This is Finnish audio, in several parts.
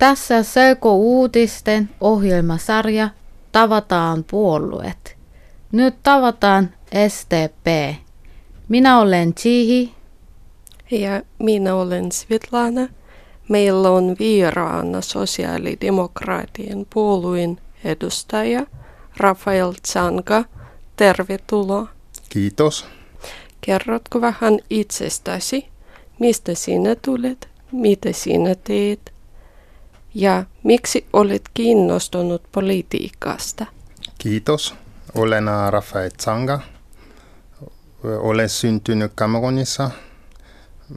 Tässä Seko Uutisten ohjelmasarja Tavataan puolueet. Nyt tavataan STP. Minä olen Chihi. Ja minä olen Svetlana. Meillä on vieraana sosiaalidemokraatien puolueen edustaja Rafael Tsanga. Tervetuloa. Kiitos. Kerrotko vähän itsestäsi? Mistä sinä tulet? Mitä sinä teet? Ja miksi olet kiinnostunut politiikasta? Kiitos. Olen Rafael Tsanga. Olen syntynyt Kamerunissa.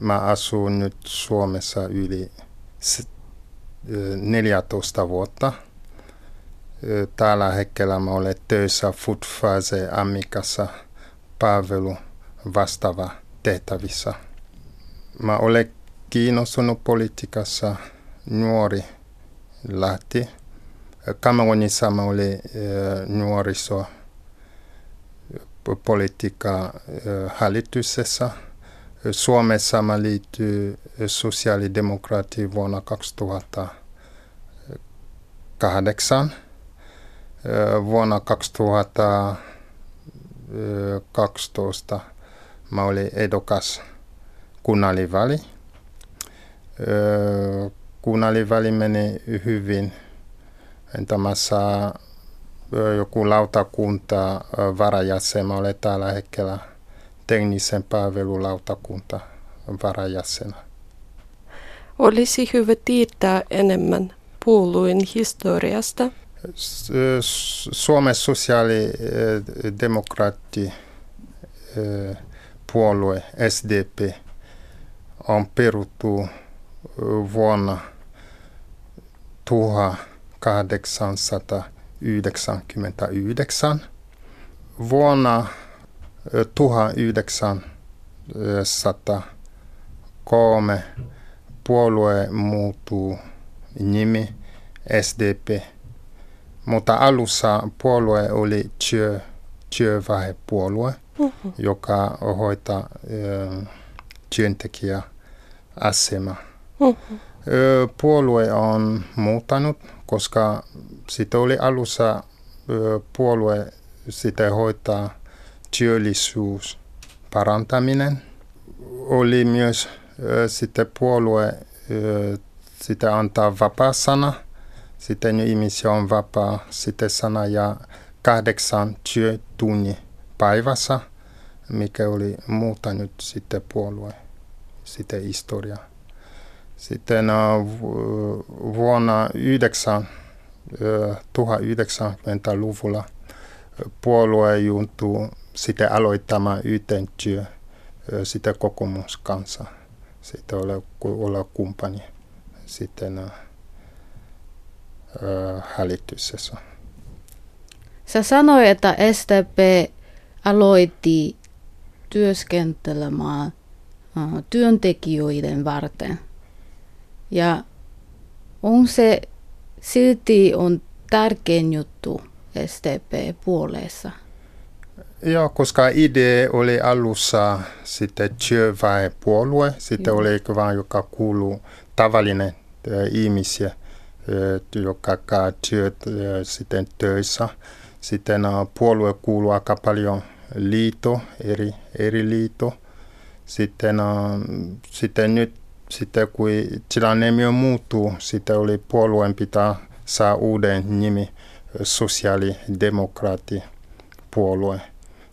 Mä asun nyt Suomessa yli 14 vuotta. Tällä hetkellä mä olen töissä Foodfase Amikassa palvelu vastaava tehtävissä. Mä olen kiinnostunut politiikassa nuori lähti. Kamerunissa mä olin nuoriso politiikka hallituksessa. Suomessa mä liityin sosiaalidemokraattiin vuonna 2008. Vuonna 2012 mä olin edokas kunnalliväli. Kunnalliväli meni hyvin. Entä mä saa joku lautakunta varajäsen. Mä olen tällä hetkellä teknisen palvelulautakunta varajäsenä. Olisi hyvä tietää enemmän puolueen historiasta. Suomen sosiaalidemokraatti puolue SDP on peruttu vuonna 1899. Vuonna 1903 puolue muuttuu nimi SDP, mutta alussa puolue oli työ, työväenpuolue, uh-huh. joka hoitaa työntekijäasema. Uh-huh. Puolue on muuttanut, koska sitä oli alussa puolue sitä hoitaa työllisyys parantaminen. Oli myös sitten puolue sitä antaa vapaa sana. Sitten ihmisiä on vapaa sitten sana ja kahdeksan työtunni päivässä, mikä oli muuttanut sitten puolue, sitten historia. Sitten vuonna 9, 1990-luvulla puolue juntui sitten aloittamaan yhteistyö sitten kokoomus kanssa. Sitten olla, olla kumppani sitten äh, hälytyksessä. Sä sanoit, että STP aloitti työskentelemään äh, työntekijöiden varten. Ja on se silti on tärkein juttu STP-puolessa? Joo, koska idea oli alussa sitten työväenpuolue, sitten Joo. oli vain joka kuuluu tavallinen äh, ihmisiä, äh, joka käy työt äh, sitten töissä. Sitten puolue kuuluu aika paljon liito, eri, eri liito. Sitten, sitten nyt, sitten kun tilanne muuttuu, sitten oli puolueen pitää saa uuden nimi, sosiaalidemokraattipuolue.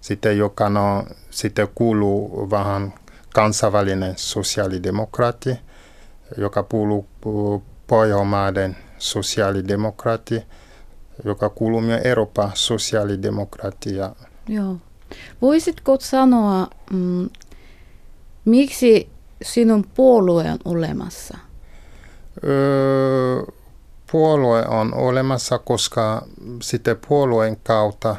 Sitten joka no, sitten kuuluu vähän kansainvälinen sosiaalidemokraatti, joka kuuluu Pohjoismaiden sosiaalidemokraatti, joka kuuluu myös Euroopan sosiaalidemokratia. Joo. Voisitko sanoa, mm, miksi sinun puolue on olemassa? Öö, puolue on olemassa, koska sitten puolueen kautta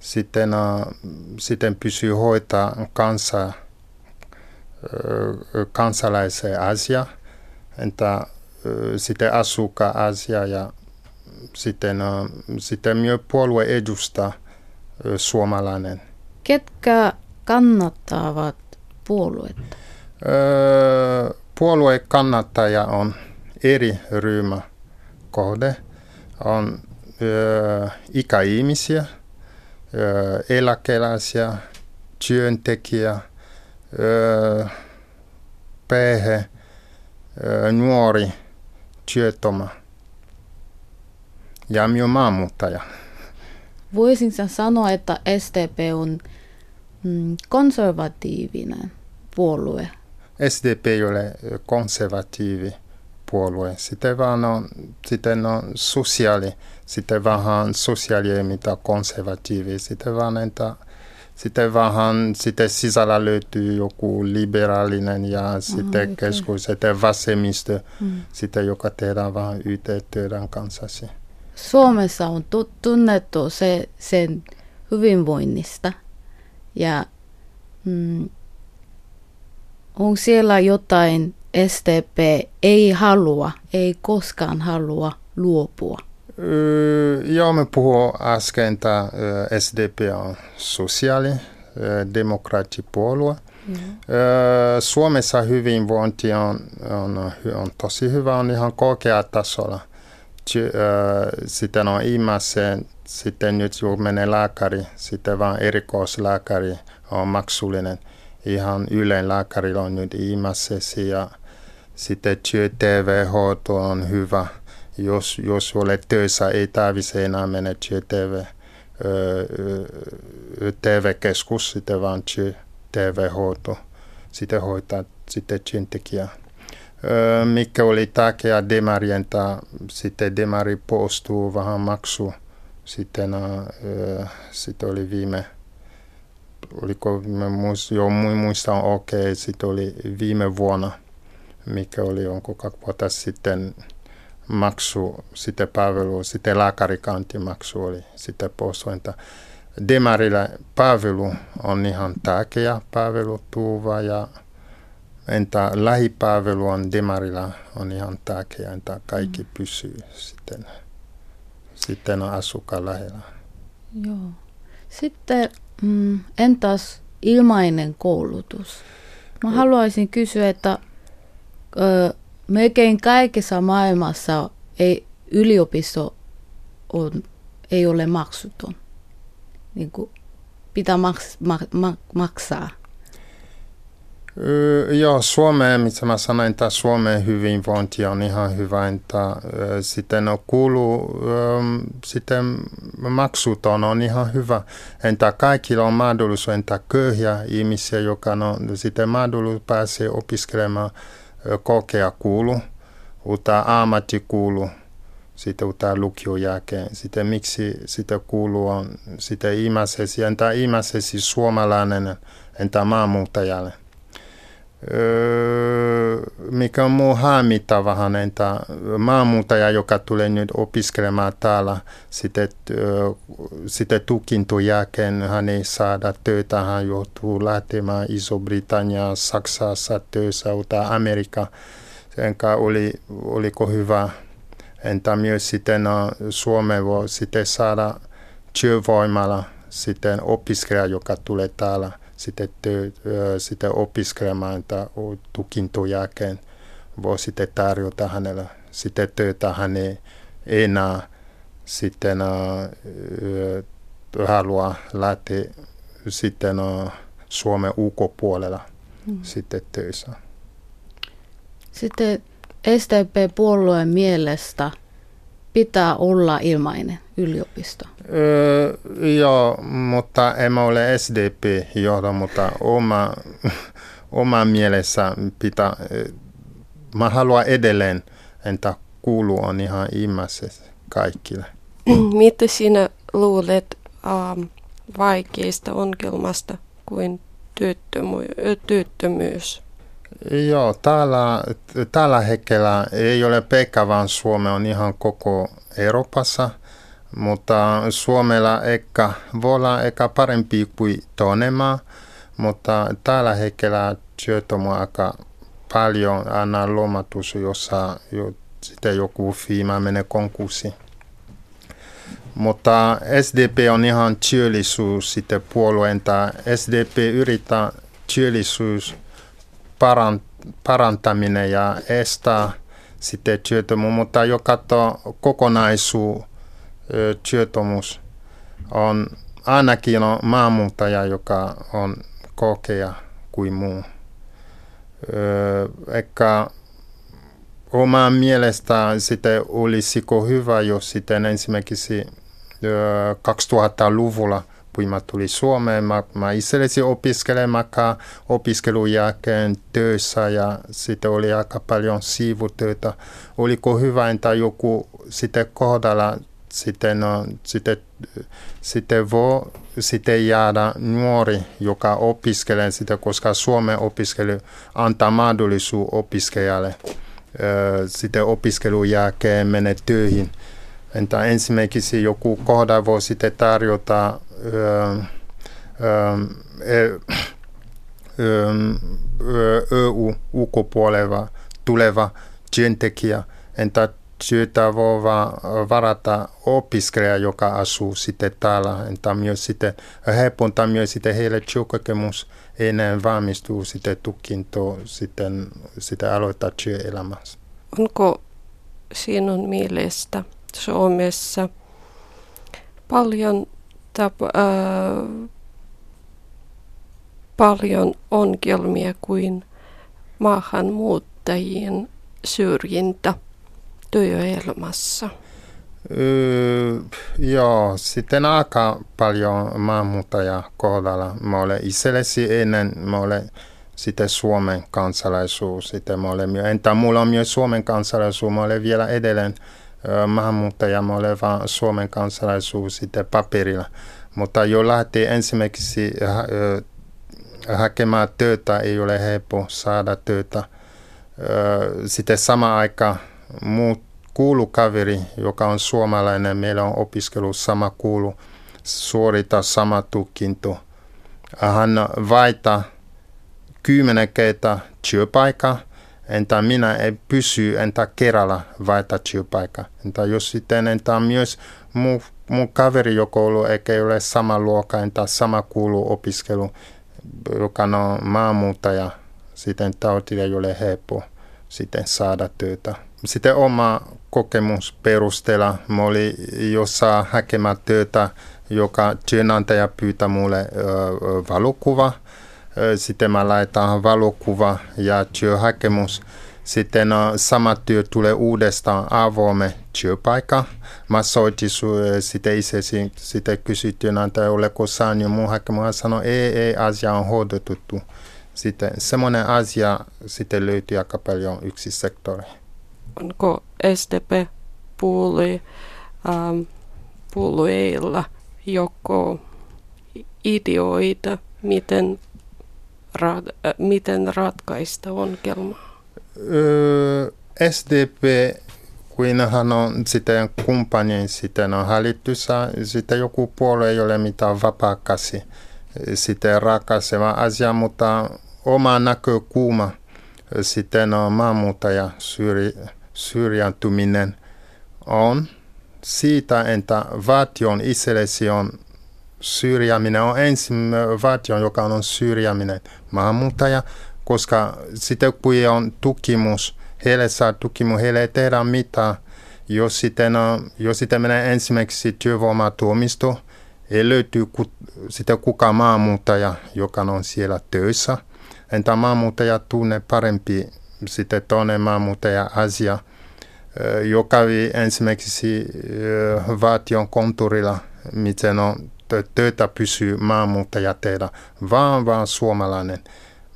sitten, uh, sitten pysyy hoitaa kansa, uh, kansalaisen asia, entä uh, sitten asuka-asia ja sitten, uh, sitten myös puolue edustaa uh, suomalainen. Ketkä kannattavat puoluetta? Uh, puolueen kannattaja on eri ryhmä kohde on ö, ikäihmisiä, eläkeläisiä, työntekijä, ö, perhe, nuori, työtoma ja myös maahanmuuttaja. Voisinko sanoa, että SDP on mm, konservatiivinen puolue? SDP ei ole konservatiivi puolue. Sitten vaan on, sitten on sosiaali, sitten vähän sosiaali mitä konservatiivi. Sitten vaan entä, sitten vähän sitten sisällä löytyy joku liberaalinen ja sitten okay. keskus, sitten vasemmisto, Mm. sitten joka tehdään vähän yhteistyötä kanssasi. Suomessa on tu- tunnettu se, sen hyvinvoinnista. Ja mm, on siellä jotain SDP ei halua, ei koskaan halua luopua. Joo, me puhuu äsken, että SDP on sosiaali, ö, demokraattipuolue. Öö, Suomessa hyvinvointi on, on, on tosi hyvä, on ihan korkea tasolla. Sitten on ihmisen, sitten nyt kun menee lääkäri, sitten vaan erikoislääkäri on maksullinen. Ihan ylein lääkärillä on nyt ihmisesi ja sitten työterveydenhoito on hyvä. Jos, jos olet töissä, ei tarvitse enää mennä ö, tervekeskus, sitten vaan työterveydenhoito. Sitten hoitaa sitten työntekijä. Ö, mikä oli tärkeää demarienta, sitten demari poistuu vähän maksu. Sitten, ö, sitten oli viime, oliko, mä muist, joo, mu- muistan okei, okay, sitten oli viime vuonna, mikä oli onko kaksi vuotta sitten maksu, sitten palvelu, sitten lääkärikantimaksu oli sitten poistunut. Demarilla palvelu on ihan tärkeä palvelutuva ja entä lähipalvelu on Demarilla on ihan tärkeä, entä kaikki Mm. pysyy sitten, sitten on asukkaan lähellä. Joo. Sitten mm, entäs ilmainen koulutus? Mä haluaisin kysyä, että ö, melkein kaikessa maailmassa ei, yliopisto on, ei ole maksuton. Niin kuin pitää maks, ma, ma, maksaa. Joo, Suomeen, mitä mä sanoin, että Suomen hyvinvointi on ihan hyvä, että sitten on kuulu, sitten maksuton on ihan hyvä. Entä kaikilla on mahdollisuus, entä köyhiä ihmisiä, joka on sitten mahdollisuus pääsee opiskelemaan korkeakoulu, uutta ammattikoulu, sitten uutta lukion jälkeen. Sitten miksi sitten kuulu on sitten ihmisesi, entä ihmisesi suomalainen, entä maahanmuuttajalle. Mikä on muu harmittaa vähän, että maahanmuuttaja, joka tulee nyt opiskelemaan täällä, sitten, sitten jälkeen hän ei saada töitä, hän joutuu lähtemään Iso-Britannia, Saksassa töissä, uutta Amerikka. Enkä oli, oliko hyvä, entä myös sitten Suomeen voi sitten saada työvoimalla sitten opiskelija, joka tulee täällä sitten, työ, sitten opiskelemaan tai tukinton jälkeen voi sitten tarjota hänelle sitten töitä hän ei enää sitten uh, halua lähteä sitten uh, Suomen ulkopuolella mm. sitten töissä. Sitten SDP-puolueen mielestä pitää olla ilmainen yliopisto. Öö, joo, mutta en ole SDP-johto, mutta oma, oma mielessä pitää, mä haluan edelleen, että kuulu on ihan ihmisessä kaikille. Mitä sinä luulet um, vaikeista ongelmasta kuin työttömy- työttömyys? Joo, täällä, tällä hetkellä ei ole pelkkä vaan Suomi, on ihan koko Euroopassa, mutta Suomella ehkä voi olla ehkä parempi kuin toinen maa, mutta tällä hetkellä työttömyys aika paljon aina lomatus, jossa jo, sitten joku firma menee konkurssi. Mutta SDP on ihan työllisyys sitten puolueenta. SDP yrittää työllisyys parantaminen ja estää sitten työttömyys, mutta jo katsoo kokonaisuus, työttömyys on ainakin on maahanmuuttaja, joka on kokea kuin muu. Ehkä oman mielestä sitten olisiko hyvä, jos sitten esimerkiksi 2000-luvulla – kun mä mä, itsellesi opiskelemaan opiskelun jälkeen töissä ja sitten oli aika paljon siivutöitä. Oliko hyvä, että joku sitten kohdalla sitten, no, sitten, sitten voi sitten jäädä nuori, joka opiskelee sitä, koska Suomen opiskelu antaa mahdollisuus opiskelijalle sitten opiskelun jälkeen mennä töihin. Entä ensimmäiseksi joku kohda voi sitten tarjota EU ulkopuolella tuleva työntekijä. Entä työtä voi varata opiskelija, joka asuu sitten täällä. Entä myös sitten helponta myös sitten heille työkokemus ennen valmistuu sitten tutkinto sitten, sitten aloittaa työelämässä. Onko sinun mielestä Suomessa paljon tapa, äh, paljon ongelmia kuin maahanmuuttajien syrjintä työelämässä. Öö, joo, sitten aika paljon maahanmuuttajia kohdalla. Mä olen itsellesi ennen, mä olen sitten Suomen kansalaisuus. Sitten mä olen, entä mulla on myös Suomen kansalaisuus, mä olen vielä edelleen maahanmuuttaja, mä olen vaan Suomen kansalaisuus sitten paperilla. Mutta jo lähti ensimmäiseksi hakemaan työtä, ei ole helppo saada työtä. Sitten sama aika muut kuulukaveri, joka on suomalainen, meillä on opiskelu sama kuulu, suorita sama tutkinto. Hän vaihtaa kymmenen kertaa työpaikkaa entä minä ei pysy, entä kerralla vaihtaa työpaikka. Entä jos sitten entä myös mun, mun kaveri, joka ollut eikä ole sama luokka, entä sama kuulu opiskelu, joka on maahanmuuttaja, sitten tauti ei ole helppo sitten saada työtä. Sitten oma kokemus perusteella, mä olin jossain hakemään työtä, joka työnantaja pyytää mulle ö, valokuva – sitten mä laitan valokuva ja työhakemus. Sitten sama työ tulee uudestaan avoimen työpaikka. Mä soitin sitten itse sitten kysyttiin, että oletko saanut mun hakemus. Hän sanoi, ei, ei, asia on hoidettu. Sitten semmoinen asia sitten löytyy aika paljon yksi sektori. Onko SDP puolue, ähm, puolueilla joko ideoita, miten ra- äh, miten ratkaista ongelma? Öö, SDP, kun hän on sitten kumppanin, sitten on hallitussa, sitten joku puolue ei ole mitään vapaakasi, sitten rakaseva asia, mutta oma näkökulma sitten on maahanmuuttaja syrj, syrjäntyminen on siitä, että valtion itsellesi on syrjäminen on ensimmäinen valtio, joka on syrjäminen maahanmuuttaja, koska sitten kun on tutkimus, heille saa tutkimus, heille ei tehdä mitään. Jos sitten, jos sitten menee ensimmäiseksi työvoimatuomisto, ei löyty ku, sitten kuka maahanmuuttaja, joka on siellä töissä. Entä maahanmuuttaja tunne parempi sitten toinen maahanmuuttaja Asia, joka ensimmäiseksi valtion konturilla, miten on töitä pysyy maahanmuuttaja tehdä, vaan vaan suomalainen.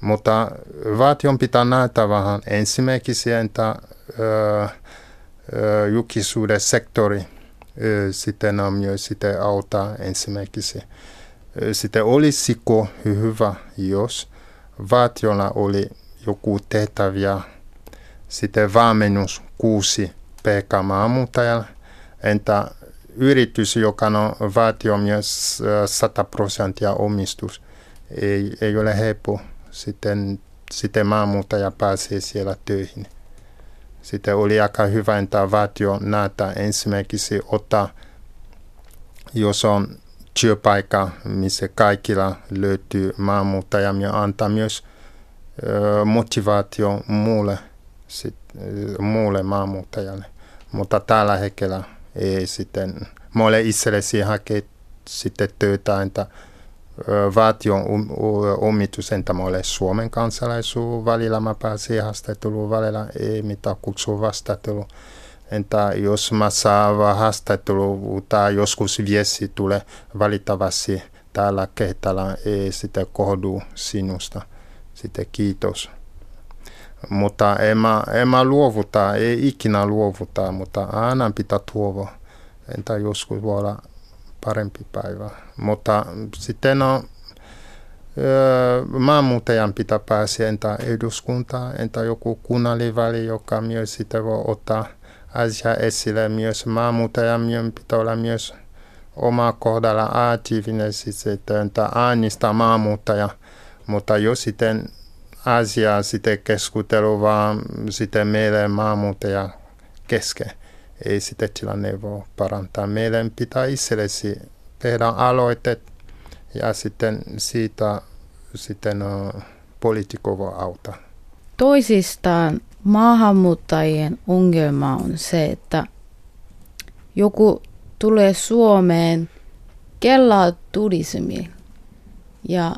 Mutta valtion pitää näyttää vähän ensimmäiseksi, että julkisuuden sektori sitten on myös sitten auttaa ensimmäiseksi. Sitten olisiko hyvä, jos valtiolla oli joku tehtäviä, sitten valmennus kuusi PK-maahanmuuttajalla, entä yritys, joka on valtio myös 100 prosenttia omistus, ei, ei ole helppo. Sitten, sitten maahanmuuttaja pääsee siellä töihin. Sitten oli aika hyvä, että valtio näitä ensimmäiseksi ottaa, jos on työpaikka, missä kaikilla löytyy maahanmuuttaja ja antaa myös motivaatio muulle sit, muulle maahanmuuttajalle. Mutta tällä hetkellä ei sitten, mä olen itsellesi hakea sitten töitä, että valtion omitus, entä mä Suomen kansalaisuus, välillä mä pääsin haastatteluun, välillä ei mitään kutsua vastatteluun. Entä jos mä saan haastattelu tai joskus viesti tulee valitettavasti täällä kentällä ei sitä kohdu sinusta. Sitten kiitos. Mutta en mä, en mä luovuta, ei ikinä luovuta, mutta aina pitää tuoda. Entä joskus voi olla parempi päivä. Mutta sitten on maanmuuttajan pitää päästä entä eduskuntaan, entä joku kunnalliväli, joka myös sitä voi ottaa asia esille. Myös maanmuuttajan pitää olla myös oma kohdalla aktiivinen, siis että äänistä maahanmuuttaja, mutta jos sitten asia sitten keskustelu vaan sitten meidän maahanmuuttaja kesken, ei sitä tilanne voi parantaa. Meidän pitää itsellesi tehdä aloitteet ja sitten siitä sitten poliitikko voi auttaa. Toisistaan maahanmuuttajien ongelma on se, että joku tulee Suomeen kellaa turismiin ja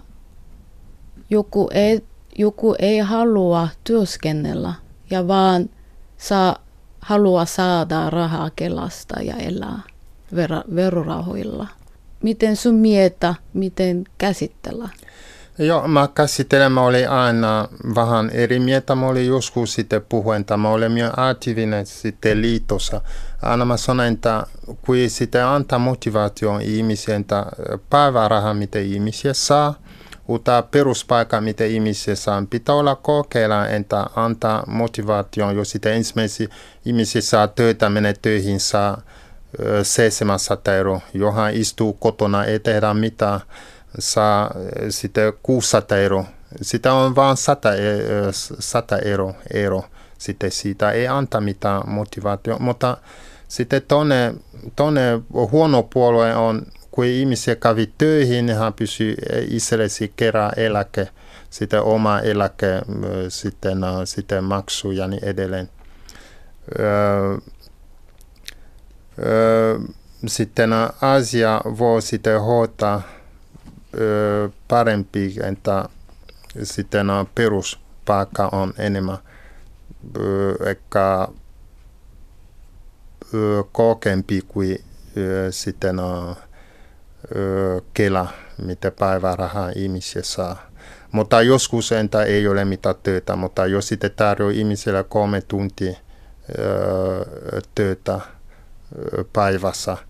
joku ei, joku ei halua työskennellä ja vaan saa, haluaa saada rahaa Kelasta ja elää verorahoilla. Miten sun mietä, miten käsitellä? Joo, mä käsittelen, mä olin aina vähän eri mieltä. Mä olin joskus sitten puhuen, mä olin myös aktiivinen sitten liitossa. Aina mä sanon, että kun sitten antaa motivaation ihmisiä, että päiväraha, mitä ihmisiä saa, uutta peruspaikka, mitä ihmisiä saa, pitää olla kokeilla, että antaa motivaation, jos sitten ensimmäisiä ihmisiä saa töitä, menee töihin, saa 700 euroa, johon istuu kotona, ei tehdä mitään saa sitten 600 euroa. Sitä on vain 100, 100 euroa, euro. Sitten siitä ei anta mitään motivaatio. Mutta sitten toinen, toinen huono puolue on, kun ihmisiä kävi töihin, niin hän pysyy itsellesi kerran eläke, sitten oma eläke, sitten, sitten maksu ja niin edelleen. sitten asia voi sitten hoitaa parempi, että sitten peruspaikka on enemmän ehkä kokempi kuin sitten Kela, mitä päivärahaa ihmisiä saa. Mutta joskus entä ei ole mitään työtä, mutta jos sitten tarjoaa ihmisille kolme tuntia työtä päivässä –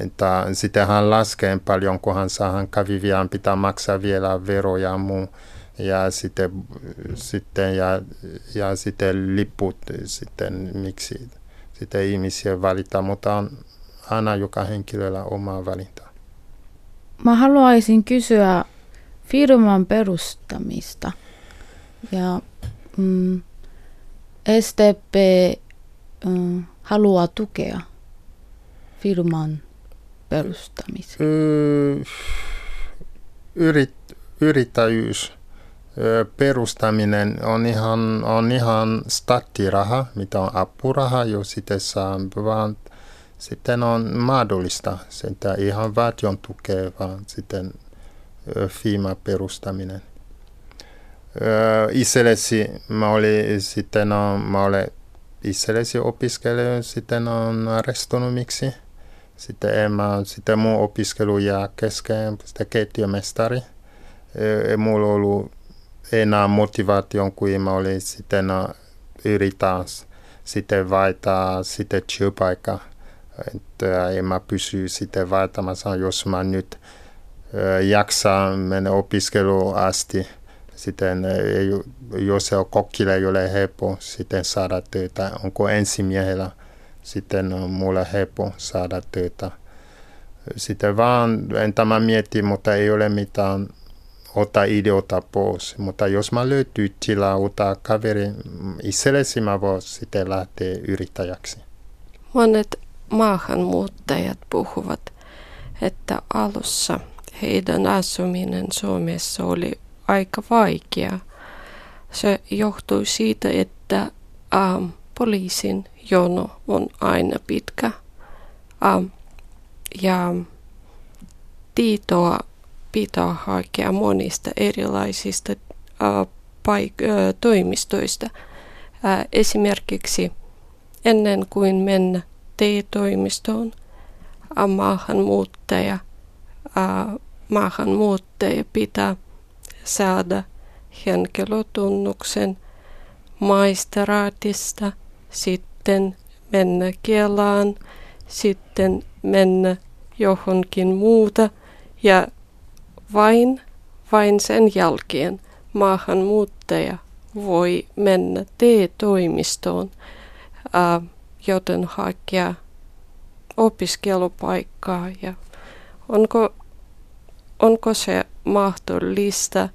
että sitten hän laskee paljon, kun hän saa, hän käviviään pitää maksaa vielä veroja ja muu. Ja sitten, sitten, ja, ja sitten liput, sitten miksi sitten ihmisiä valita, mutta on aina joka henkilöllä oma valinta. Mä haluaisin kysyä firman perustamista. Ja mm, STP mm, haluaa tukea firman perustamiseen? Yrit, yrittäjyys perustaminen on ihan, on ihan starttiraha, mitä on apuraha, jo sitten saa, vaan sitten on mahdollista, että ihan valtion tukea, vaan sitten firma perustaminen. Itsellesi mä olin sitten, mä olen itsellesi opiskelija, sitten on restonomiksi sitten Emma, sitten mun opiskelu jää kesken, sitten keittiömestari. Ei mulla ollut enää motivaation, kun mä olin sitten yritän sitten vaihtaa sitten työpaikka. Että en mä pysy sitten vaihtamassa, jos mä nyt jaksaa mennä opiskeluun asti. Sitten jos se on kokkille, ei ole helppo sitten saada töitä. Onko ensimiehellä sitten on mulle helppo saada töitä. Sitten vaan, en tämä mieti, mutta ei ole mitään ota ideota pois. Mutta jos mä löytyy tilaa ottaa kaveri, itsellesi mä voin sitten lähteä yrittäjäksi. Monet maahanmuuttajat puhuvat, että alussa heidän asuminen Suomessa oli aika vaikea. Se johtui siitä, että ähm, poliisin jono on aina pitkä. Ähm, ja tietoa pitää hakea monista erilaisista äh, paik- äh, toimistoista. Äh, esimerkiksi ennen kuin mennä TE-toimistoon, äh, maahanmuuttaja, äh, maahanmuuttaja pitää saada henkilötunnuksen maisteraatista, sitten mennä Kelaan, sitten mennä johonkin muuta ja vain, vain sen jälkeen maahanmuuttaja voi mennä TE-toimistoon, ää, joten hakea opiskelupaikkaa ja onko, onko se mahdollista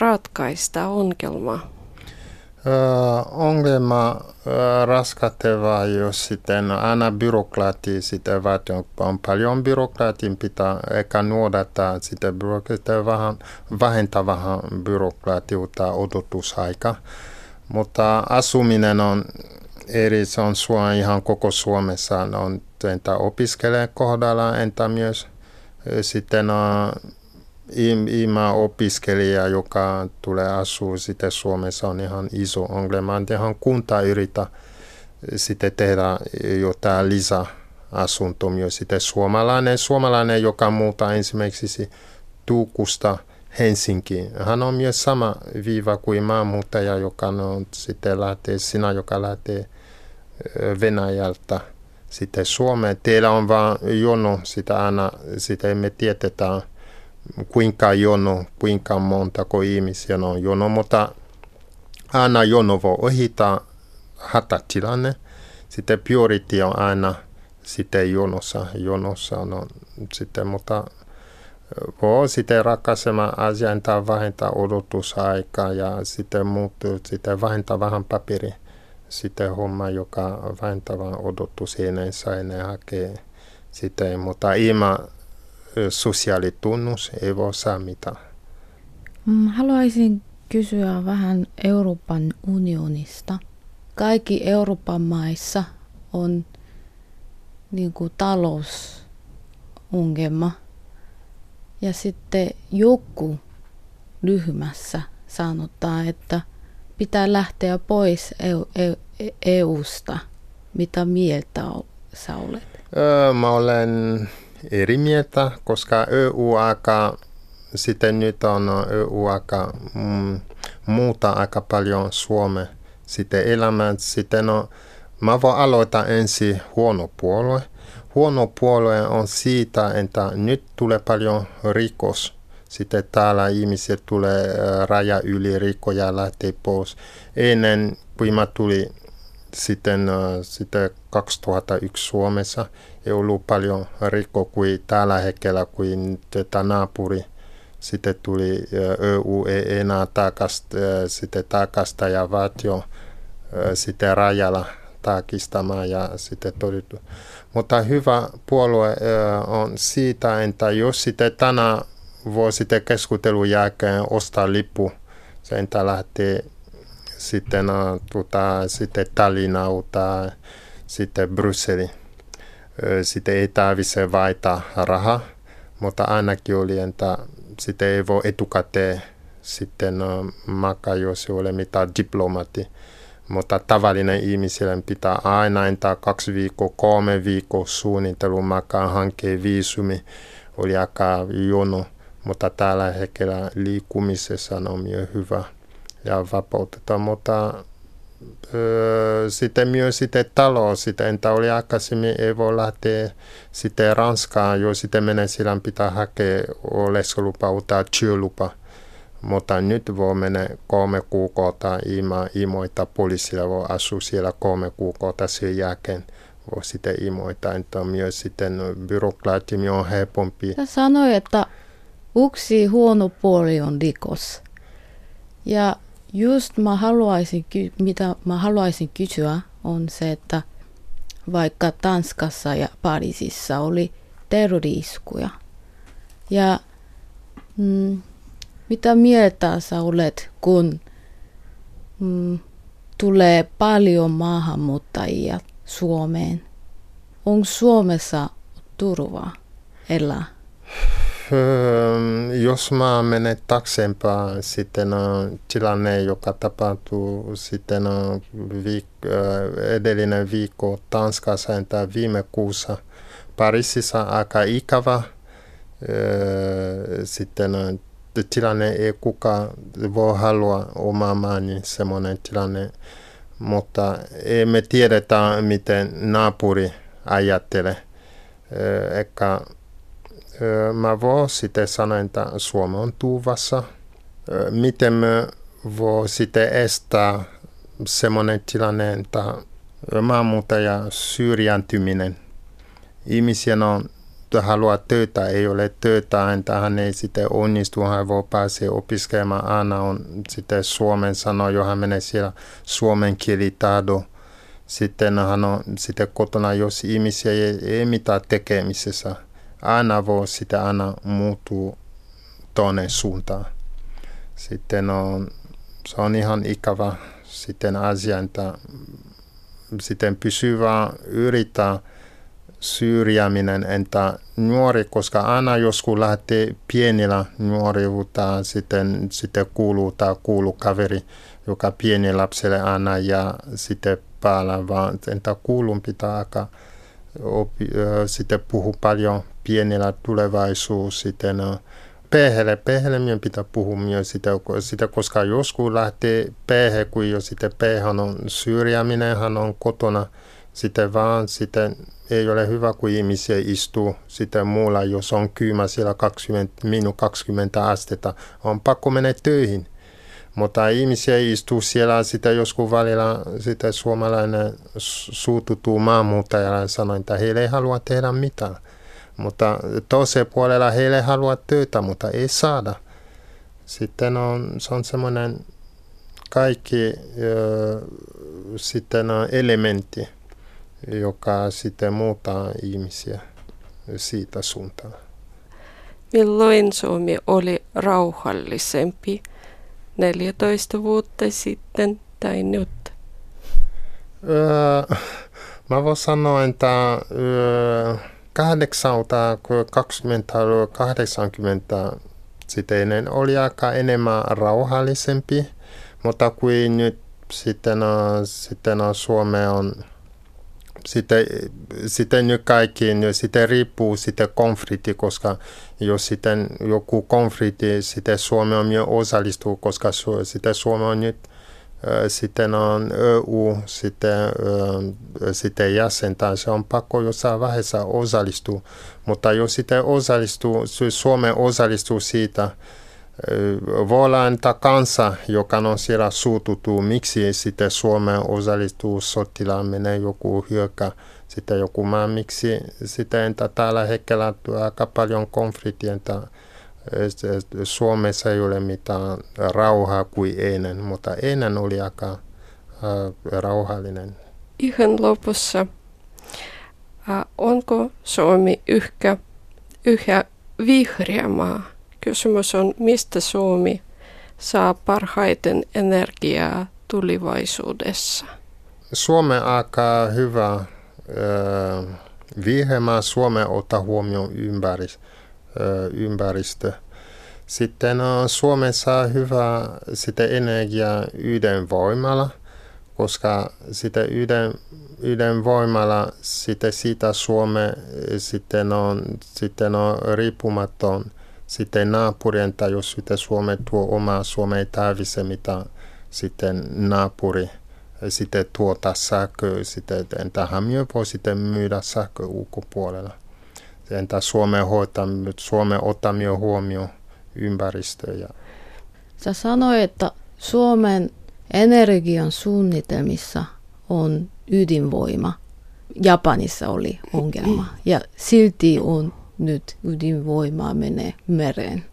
ratkaista ongelmaa? ongelma raskateva, jos sitten aina byrokraatti sitä vaatii, on paljon byrokraatin pitää eikä nuodata sitä byrokraattia vähän, vähentää vähän byrokraatiutta odotusaika. Mutta asuminen on eri, se on Suomi, ihan koko Suomessa, on entä opiskelee kohdalla, entä myös sitten ima opiskelija, joka tulee asua sitten Suomessa, on ihan iso ongelma. Ihan kunta yrittää sitten tehdä jotain lisäasuntoa myös sitten suomalainen. Suomalainen, joka muuttaa esimerkiksi Tuukusta Helsinkiin. Hän on myös sama viiva kuin maanmuuttaja, joka on sitten lähtee, sinä, joka lähtee Venäjältä sitten Suomeen. Teillä on vain jono, sitä aina, sitä emme tiedetä kuinka jono, kuinka montako ihmisiä on jono, mutta aina jono voi ohittaa hätätilanne. Sitten priority on aina sitten jonossa, jonossa on sitten, mutta voi sitten ratkaisemaan asian tai vähentää odotusaikaa ja sitten muuttuu, sitten vähentää vähän paperi sitten homma, joka vähentää vähän odotus, ennen sai ne hakee sitten, mutta ilman sosiaalitunnus ei voi saa mitään. Mm, haluaisin kysyä vähän Euroopan unionista. Kaikki Euroopan maissa on niin kuin talousongelma. Ja sitten joku ryhmässä sanotaan, että pitää lähteä pois EU, EU, EUsta. Mitä mieltä sä olet? Öö, mä olen eri mieltä, koska EU-aika, sitten nyt on EU-aika mm, muuta aika paljon Suomen sitten elämään. Sitten on, mä voin aloittaa ensin huono puolue. Huono puolue on siitä, että nyt tulee paljon rikos. Sitten täällä ihmiset tulee raja yli, rikkoja lähtee pois. Ennen, kun mä tulin sitten, sitten 2001 Suomessa, ei ollut paljon rikko kuin tällä hetkellä, kuin tätä naapuri sitten tuli EU ei enää takasta, sitten takasta ja valtio sitten rajalla tarkistamaan ja sitten todettu. Mutta hyvä puolue on siitä, että jos sitten tänä voi sitten keskustelun jälkeen ostaa lippu, se entä lähtee sitten, tuota, sitten Tallinnaan tai sitten Brysseliin sitten ei tarvitse vaihtaa rahaa, mutta ainakin oli, että sitten ei voi etukäteen sitten makaa, jos ei ole mitään diplomati. Mutta tavallinen ihmisille pitää aina entää kaksi viikkoa, kolme viikkoa suunnittelu makaa hankkeen viisumi. Oli aika jono, mutta tällä hetkellä liikkumisessa on myös hyvä ja vapautetaan. Mutta sitten myös sitten talo, sitten entä oli aikaisemmin, ei voi lähteä sitten Ranskaan, jos sitten menee sillä pitää hakea oleskelupa tai työlupa. Mutta nyt voi mennä kolme kuukautta ilman imoita poliisilla, voi asua siellä kolme kuukautta sen jälkeen voi sitten imoita, että myös sitten byrokraatti on helpompi. Sä että yksi huono puoli on rikos. Ja Just mä haluaisin, mitä mä haluaisin kysyä on se, että vaikka Tanskassa ja Pariisissa oli terroriiskuja. Ja mm, mitä mieltä sä olet, kun mm, tulee paljon maahanmuuttajia Suomeen. Onko Suomessa turvaa elää? Jos mä menen taksempaan, sitten tilanne, joka tapahtuu sitten viik- edellinen viikko Tanskassa tai viime kuussa Pariisissa aika ikävä. Sitten tilanne ei kukaan voi halua omaa maani semmoinen tilanne, mutta emme tiedetä, miten naapuri ajattelee. Eikä mä voin sitten sanoa, että Suomi on tuvassa. Miten me voi sitten estää semmoinen tilanne, että maahanmuuttaja syrjäntyminen. Ihmisiä on haluaa töitä, ei ole töitä, entä hän ei sitten onnistu, hän voi päästä opiskelemaan. Aina on sitten suomen sano, johon menee siellä suomen kielitaito. Sitten hän on sitten kotona, jos ihmisiä ei, ei mitään tekemisessä. Aina voi sitten aina muuttua toinen suuntaan. Sitten on, se on ihan ikävä sitten asia, että sitten pysyvää yrittää syrjäminen, entä nuori, koska aina joskus lähtee pienillä nuoriuutta, sitten, sitten kuuluu tai kuuluu kaveri, joka pieni lapselle aina ja sitten päällä, vaan entä kuulun pitää aika opi, sitten puhua paljon pienillä tulevaisuus, sitten perheelle, perheelle pitää puhua myös sitä, sitä, koska joskus lähtee perhe, kun jo sitten perhe on syrjäminen, hän on kotona, sitten vaan sitten ei ole hyvä, kun ihmisiä istuu sitten muulla, jos on kylmä siellä 20, minun 20 astetta, on pakko mennä töihin. Mutta ihmisiä istuu siellä, sitä joskus välillä sitä suomalainen suututuu maanmuuttajalle ja sanoo, että heille ei halua tehdä mitään. Mutta toisella puolella heille haluaa työtä, mutta ei saada. Sitten on, se on semmoinen kaikki ö, sitten on elementti joka sitten muuttaa ihmisiä siitä suuntaan. Milloin Suomi oli rauhallisempi 14 vuotta sitten tai nyt? Öö, mä voin sanoa, että öö, 80 sitten oli aika enemmän rauhallisempi, mutta kuin nyt sitten, sitten Suomi on sitten, sitten nyt kaikkiin, sitten riippuu sitten konflikti, koska jos sitten joku konflikti, sitten Suomi on myös osallistuu, koska sitten Suomi on nyt sitten on EU, sitten, sitten jäsen, tai se on pakko jossain vaiheessa osallistua. Mutta jos sitten osallistuu, Suomi osallistuu siitä, voi olla antaa kansa, joka on siellä suututu, miksi sitten Suomeen osallistuu sotilaan, menee joku hyökkä, sitten joku maa, miksi sitten entä tällä hetkellä aika paljon konfliktia, Suomessa ei ole mitään rauhaa kuin ennen, mutta ennen oli aika rauhallinen. Ihan lopussa, onko Suomi yhä, yhä vihreä maa? Kysymys on, mistä Suomi saa parhaiten energiaa tulevaisuudessa? Suomen aika hyvä äh, vihreä Suomen ottaa huomioon ympäristö. Ympäristö. Sitten on Suomen saa hyvä sitä energiaa ydinvoimalla, koska sitä ydin, ydinvoimalla sitä, sitä Suome sitten on, sitten on riippumaton – sitten naapurien tai jos sitten Suomi tuo omaa, Suomi ei tarvitse mitä sitten naapuri sitten tuota sähköä, sitten entä Hämiö voi sitten myydä sähkö ulkopuolella. Entä Suomen hoitaa, Suomen myös huomioon ympäristöä. Ja... Sä sanoit, että Suomen energian suunnitelmissa on ydinvoima. Japanissa oli ongelma ja silti on nyt ydinvoimaa menee mereen.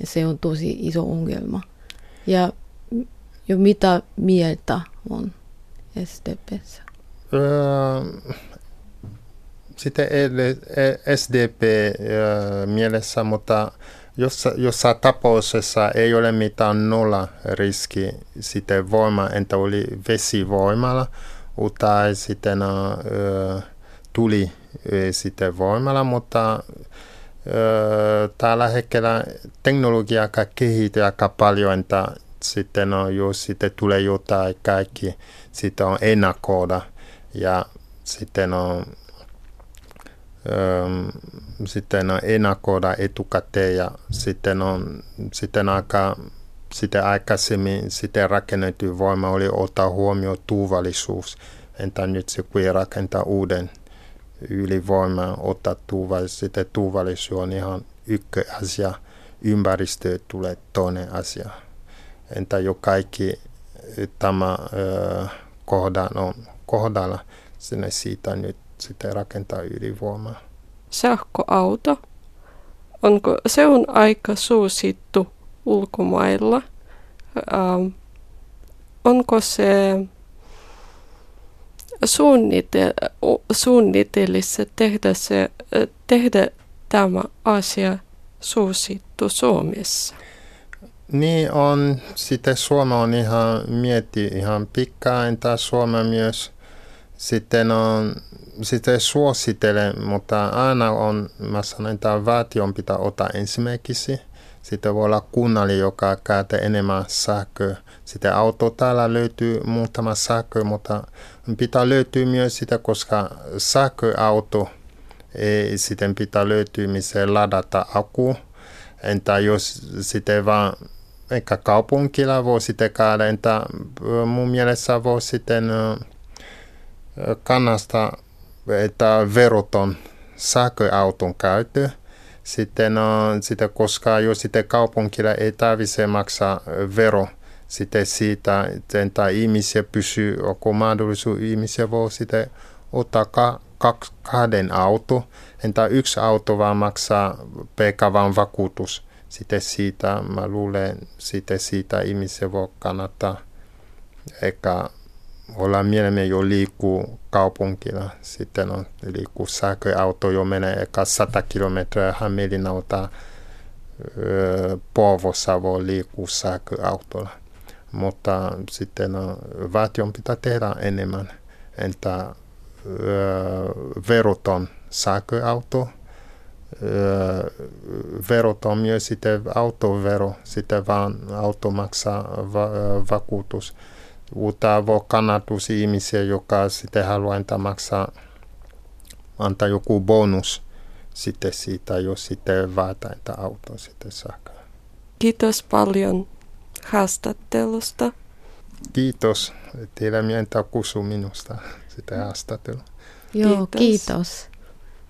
Ja se on tosi iso ongelma. Ja jo mitä mieltä on SDPssä? Öö, sitten SDP mielessä, mutta jos, jossa tapauksessa ei ole mitään nolla riski sitten voima, entä oli vesivoimalla, tai sitten uh, tuli sitten voimalla, mutta tällä hetkellä teknologia kehittyy aika paljon, että sitten on, jos sitten tulee jotain kaikki, sitten on ennakoida ja sitten on sitten on ennakoida etukäteen ja sitten on sitten aika sitten aikaisemmin sitten rakennettu voima oli ottaa huomioon turvallisuus. Entä nyt se kun rakentaa uuden ylivoima, ottaa turvallisuus, sitten turvallisuus on ihan ykköasia, ympäristö tulee toinen asia. Entä jo kaikki tämä kohdan on kohdalla, sinne siitä nyt sitten rakentaa ydinvoimaa. Sähköauto, onko, se on aika suosittu ulkomailla. Ähm, onko se suunnitel, suunnitellissa tehdä, se, tehdä tämä asia suosittu Suomessa? Niin on, sitten Suoma on ihan mietti ihan pitkään, tai Suoma myös sitten on sitten suosittelen, mutta aina on, mä sanon, että valtion pitää ottaa ensimmäiseksi. Sitten voi olla kunnalli, joka käyttää enemmän sähköä. Sitten auto täällä löytyy muutama sähkö, mutta pitää löytyä myös sitä, koska sähköauto ei sitten pitää löytyä, missä ladata akku. Entä jos sitten vaan ehkä kaupunkilla voi sitten käydä, entä mun mielestä voi sitten kannasta, että veroton sähköauton käyttö. Sitten, on, sitten koska jos sitten kaupunkilla ei tarvitse maksaa vero sitten siitä, että ihmisiä pysyy, onko mahdollisuus ihmisiä voi sitten ottaa ka, kaksi, kahden auto, entä yksi auto vaan maksaa pekavan vakuutus. Sitten siitä, mä luulen, sitten siitä ihmisiä voi kannattaa eikä ollaan mielemme jo liikkuu kaupunkina. Sitten on liikkuu sähköauto jo menee eka 100 kilometriä Hämeenlinnalta Porvossa voi liikkua sähköautolla. Mutta sitten on, valtion pitää tehdä enemmän. Entä veroton sähköauto, veroton myös sitten autovero, sitten vaan auto maksaa va- vakuutus uutta voi kannatus ihmisiä, joka sitten haluaa antaa maksaa, antaa joku bonus sitten siitä, jos sitten vaataa, että auto sitten saa. Kiitos paljon haastattelusta. Kiitos. Teillä mieltä kusu minusta sitä haastattelua. Joo, kiitos. kiitos.